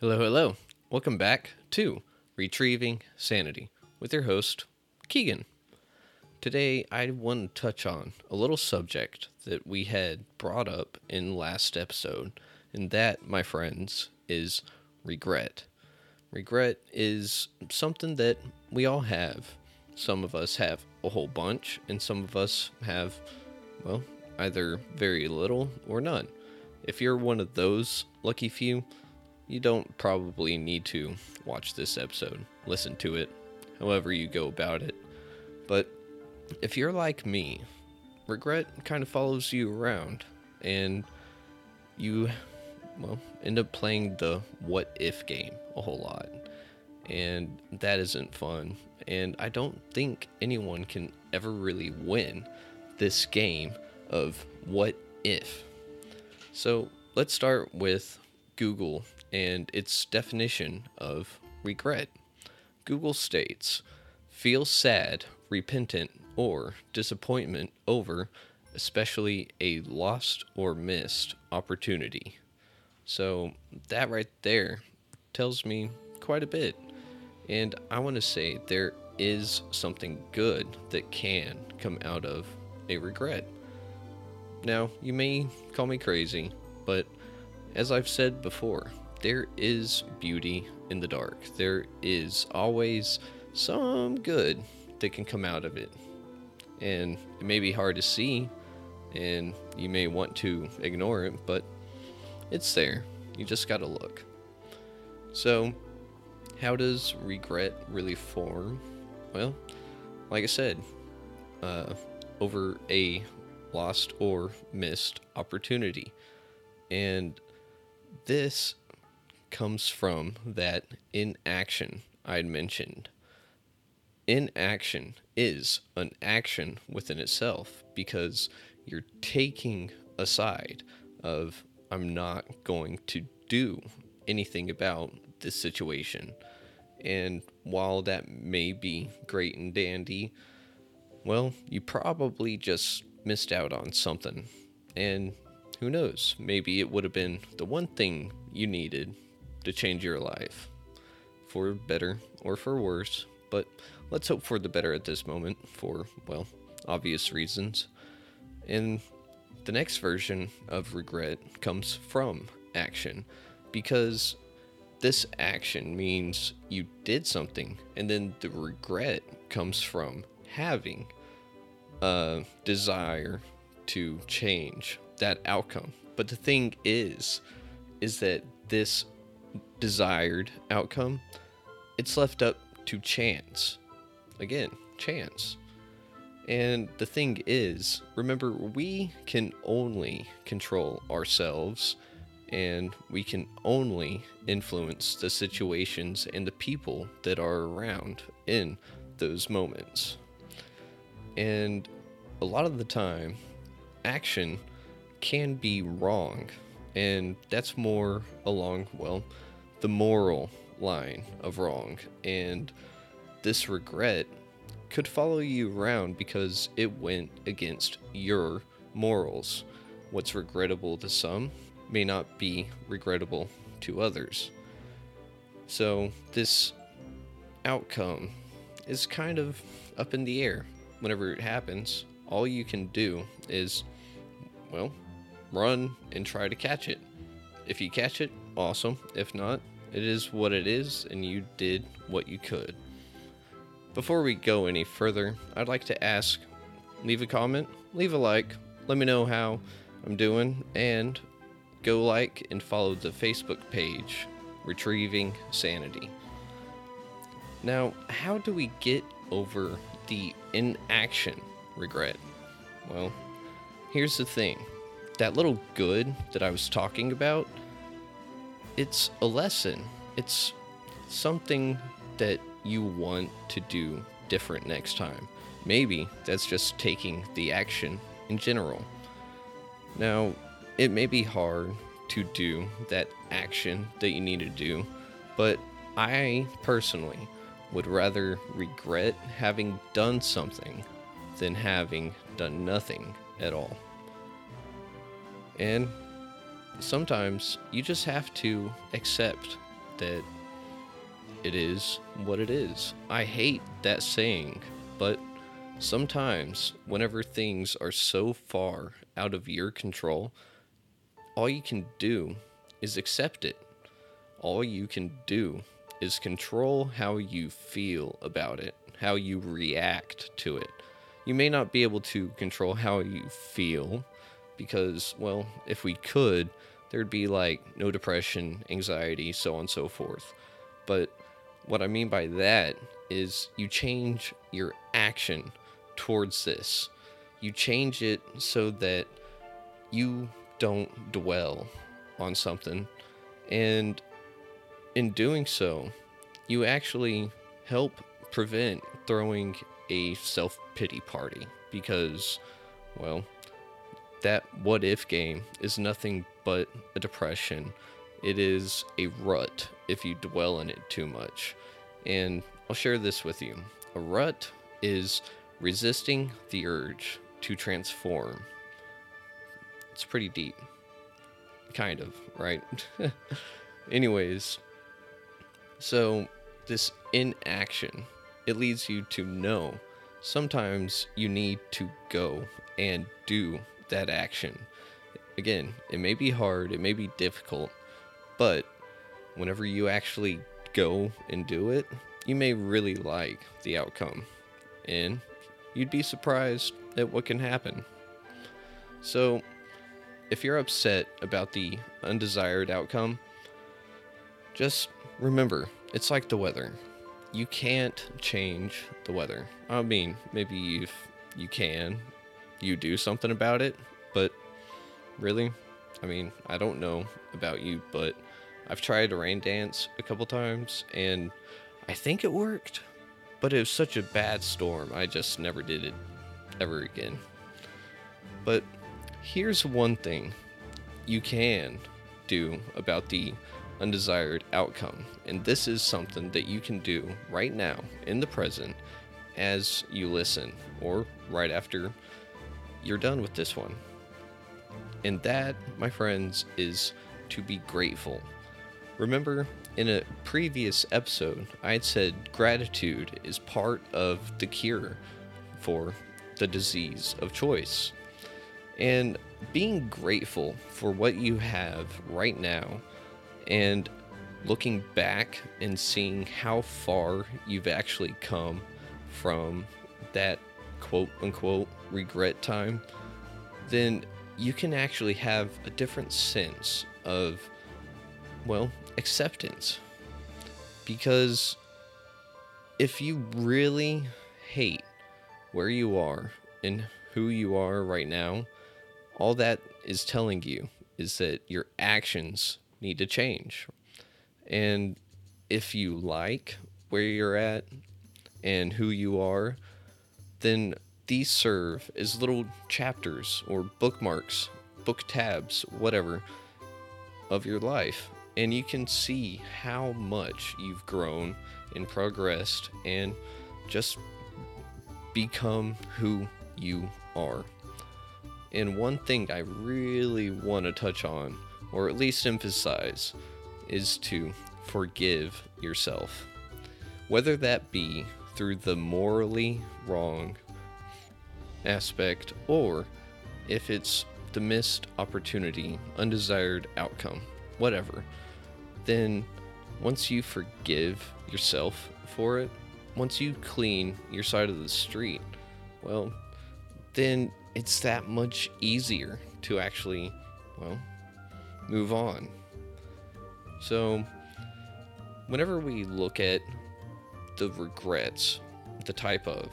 Hello, hello. Welcome back to Retrieving Sanity with your host, Keegan. Today, I want to touch on a little subject that we had brought up in last episode, and that, my friends, is regret. Regret is something that we all have. Some of us have a whole bunch, and some of us have, well, either very little or none. If you're one of those lucky few, you don't probably need to watch this episode, listen to it, however you go about it. But if you're like me, regret kind of follows you around and you, well, end up playing the what if game a whole lot. And that isn't fun. And I don't think anyone can ever really win this game of what if. So let's start with Google and its definition of regret. Google states feel sad, repentant, or disappointment over, especially a lost or missed opportunity. So that right there tells me quite a bit. And I want to say there is something good that can come out of a regret. Now, you may call me crazy, but as I've said before, there is beauty in the dark. There is always some good that can come out of it. And it may be hard to see, and you may want to ignore it, but it's there. You just gotta look. So, how does regret really form? Well, like I said, uh, over a lost or missed opportunity. And this comes from that inaction I'd mentioned. Inaction is an action within itself because you're taking a side of I'm not going to do anything about this situation. And while that may be great and dandy, well, you probably just missed out on something. And who knows, maybe it would have been the one thing you needed to change your life for better or for worse, but let's hope for the better at this moment for, well, obvious reasons. And the next version of regret comes from action because this action means you did something, and then the regret comes from having a desire to change that outcome. But the thing is, is that this desired outcome, it's left up to chance. Again, chance. And the thing is, remember, we can only control ourselves and we can only influence the situations and the people that are around in those moments. And a lot of the time, action can be wrong. And that's more along, well, the moral line of wrong. And this regret could follow you around because it went against your morals. What's regrettable to some may not be regrettable to others. So, this outcome is kind of up in the air whenever it happens. All you can do is, well, run and try to catch it. If you catch it, awesome. If not, it is what it is, and you did what you could. Before we go any further, I'd like to ask leave a comment, leave a like, let me know how I'm doing, and go like and follow the Facebook page, Retrieving Sanity. Now, how do we get over the inaction regret? Well, here's the thing that little good that I was talking about, it's a lesson. It's something that you want to do different next time. Maybe that's just taking the action in general. Now, it may be hard to do that action that you need to do, but I personally would rather regret having done something than having done nothing at all. And sometimes you just have to accept that it is what it is. I hate that saying, but sometimes whenever things are so far out of your control, all you can do is accept it. All you can do is control how you feel about it, how you react to it. You may not be able to control how you feel because, well, if we could, there'd be like no depression, anxiety, so on and so forth. But what I mean by that is you change your action towards this. You change it so that you don't dwell on something. And in doing so, you actually help prevent throwing a self pity party because, well, that what if game is nothing but a depression. It is a rut if you dwell in it too much. And I'll share this with you. A rut is resisting the urge to transform. It's pretty deep. Kind of, right? Anyways, so this inaction, it leads you to know sometimes you need to go and do that action. Again, it may be hard, it may be difficult, but whenever you actually go and do it, you may really like the outcome. And you'd be surprised at what can happen. So, if you're upset about the undesired outcome, just remember it's like the weather. You can't change the weather. I mean, maybe if you can, you do something about it, but really, I mean, I don't know about you, but I've tried a rain dance a couple times and I think it worked, but it was such a bad storm, I just never did it ever again. But here's one thing you can do about the undesired outcome, and this is something that you can do right now in the present as you listen or right after you're done with this one. And that, my friends, is to be grateful. Remember, in a previous episode, I had said gratitude is part of the cure for the disease of choice. And being grateful for what you have right now and looking back and seeing how far you've actually come from that quote unquote regret time, then you can actually have a different sense of, well, acceptance. Because if you really hate where you are and who you are right now, all that is telling you is that your actions need to change. And if you like where you're at and who you are, then these serve as little chapters or bookmarks, book tabs, whatever, of your life. And you can see how much you've grown and progressed and just become who you are. And one thing I really want to touch on, or at least emphasize, is to forgive yourself. Whether that be through the morally wrong aspect, or if it's the missed opportunity, undesired outcome, whatever, then once you forgive yourself for it, once you clean your side of the street, well, then it's that much easier to actually, well, move on. So, whenever we look at the regrets, the type of,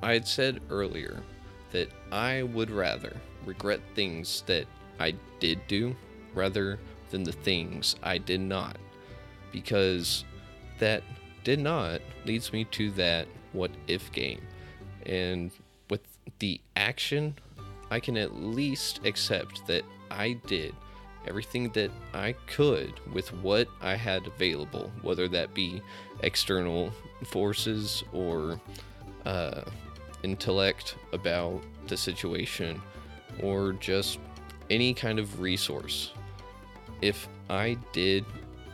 I had said earlier that I would rather regret things that I did do rather than the things I did not. Because that did not leads me to that what if game. And with the action, I can at least accept that I did everything that I could with what I had available, whether that be external forces or uh, intellect about the situation or just any kind of resource. If I did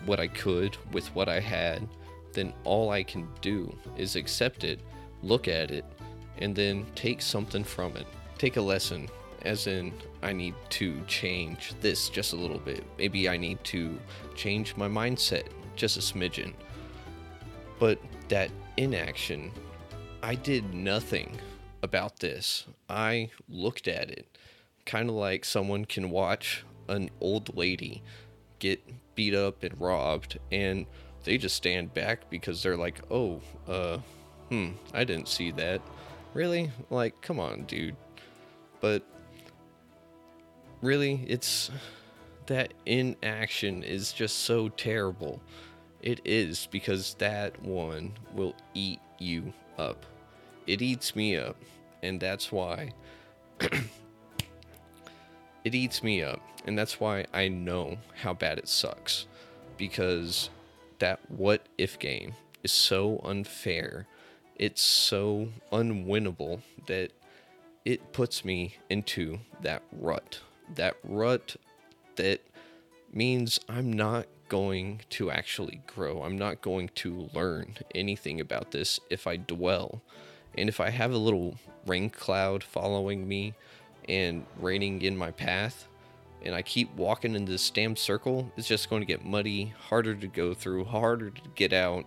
what I could with what I had, then all I can do is accept it, look at it, and then take something from it. Take a lesson, as in, I need to change this just a little bit. Maybe I need to change my mindset just a smidgen. But that inaction, I did nothing about this. I looked at it kind of like someone can watch an old lady get beat up and robbed and they just stand back because they're like, "Oh, uh, hmm, I didn't see that." Really? Like, come on, dude. But really, it's that inaction is just so terrible. It is because that one will eat you up. It eats me up, and that's why it eats me up, and that's why I know how bad it sucks because that what if game is so unfair. It's so unwinnable that it puts me into that rut. That rut that means I'm not going to actually grow. I'm not going to learn anything about this if I dwell. And if I have a little rain cloud following me and raining in my path, and I keep walking in this damn circle, it's just going to get muddy, harder to go through, harder to get out,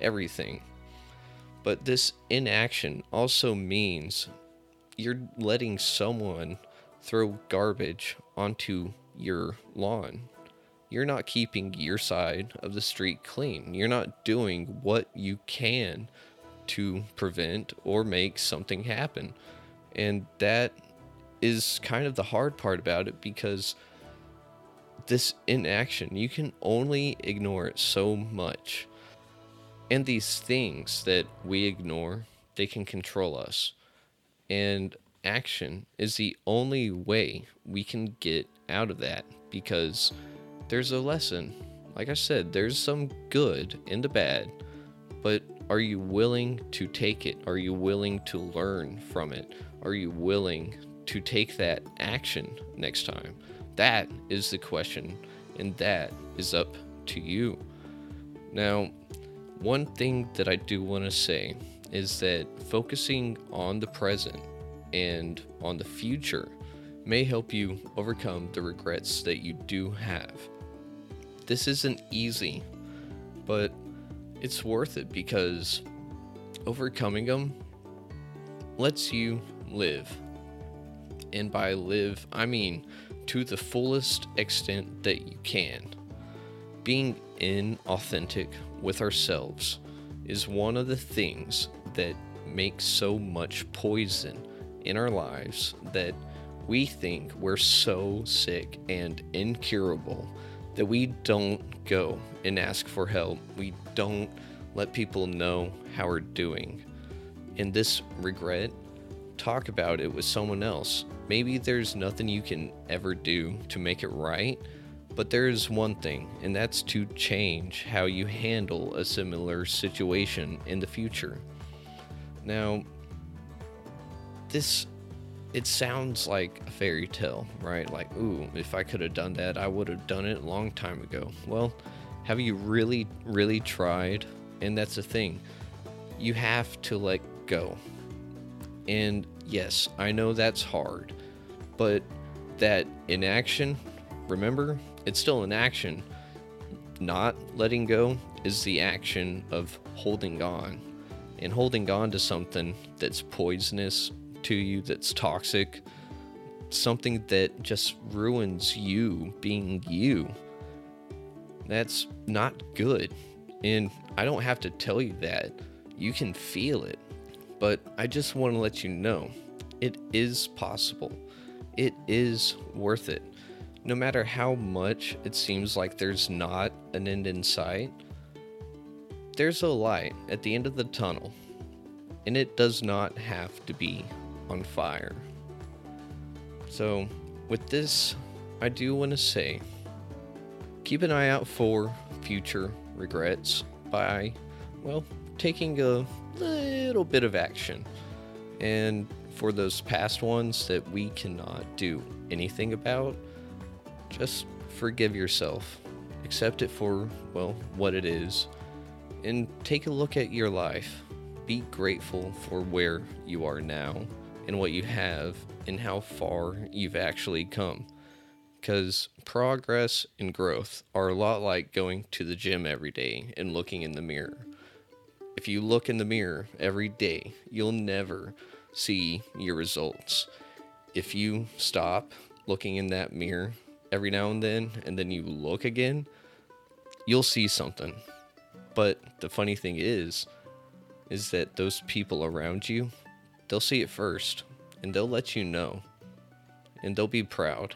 everything. But this inaction also means you're letting someone throw garbage onto your lawn. You're not keeping your side of the street clean. You're not doing what you can to prevent or make something happen. And that is kind of the hard part about it because this inaction, you can only ignore it so much. And these things that we ignore, they can control us. And action is the only way we can get out of that because there's a lesson. Like I said, there's some good in the bad, but are you willing to take it? Are you willing to learn from it? Are you willing to take that action next time? That is the question, and that is up to you. Now, one thing that I do want to say is that focusing on the present and on the future may help you overcome the regrets that you do have. This isn't easy, but it's worth it because overcoming them lets you live and by live, I mean to the fullest extent that you can. Being inauthentic with ourselves is one of the things that makes so much poison in our lives that we think we're so sick and incurable that we don't go and ask for help. We don't let people know how we're doing. And this regret, talk about it with someone else maybe there's nothing you can ever do to make it right, but there is one thing, and that's to change how you handle a similar situation in the future. Now, this it sounds like a fairy tale, right? Like, ooh, if I could have done that, I would have done it a long time ago. Well, have you really, really tried? And that's the thing. You have to let go. And yes, I know that's hard. But that inaction, remember, it's still an action. Not letting go is the action of holding on. And holding on to something that's poisonous to you, that's toxic, something that just ruins you being you. That's not good. And I don't have to tell you that. You can feel it. But I just want to let you know it is possible it is worth it. No matter how much it seems like there's not an end in sight, there's a light at the end of the tunnel, and it does not have to be on fire. So, with this, I do want to say keep an eye out for future regrets by, well, taking a little bit of action. And for those past ones that we cannot do anything about, just forgive yourself accept it for, well, what it is, and take a look at your life. Be grateful for where you are now and what you have and how far you've actually come. Because progress and growth are a lot like going to the gym every day and looking in the mirror. If you look in the mirror every day, you'll never see your results. If you stop looking in that mirror every now and then and then you look again, you'll see something. But the funny thing is is that those people around you, they'll see it first and they'll let you know. And they'll be proud.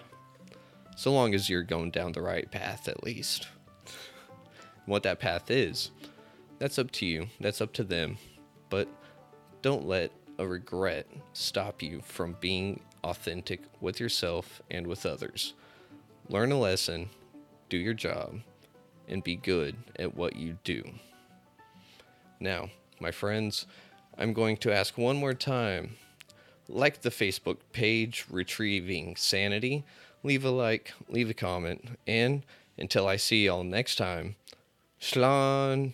So long as you're going down the right path at least. what that path is, that's up to you. That's up to them. But don't let a regret stop you from being authentic with yourself and with others. Learn a lesson, do your job, and be good at what you do. Now, my friends, I'm going to ask one more time. Like the Facebook page Retrieving Sanity, leave a like, leave a comment, and until I see y'all next time, Shalom.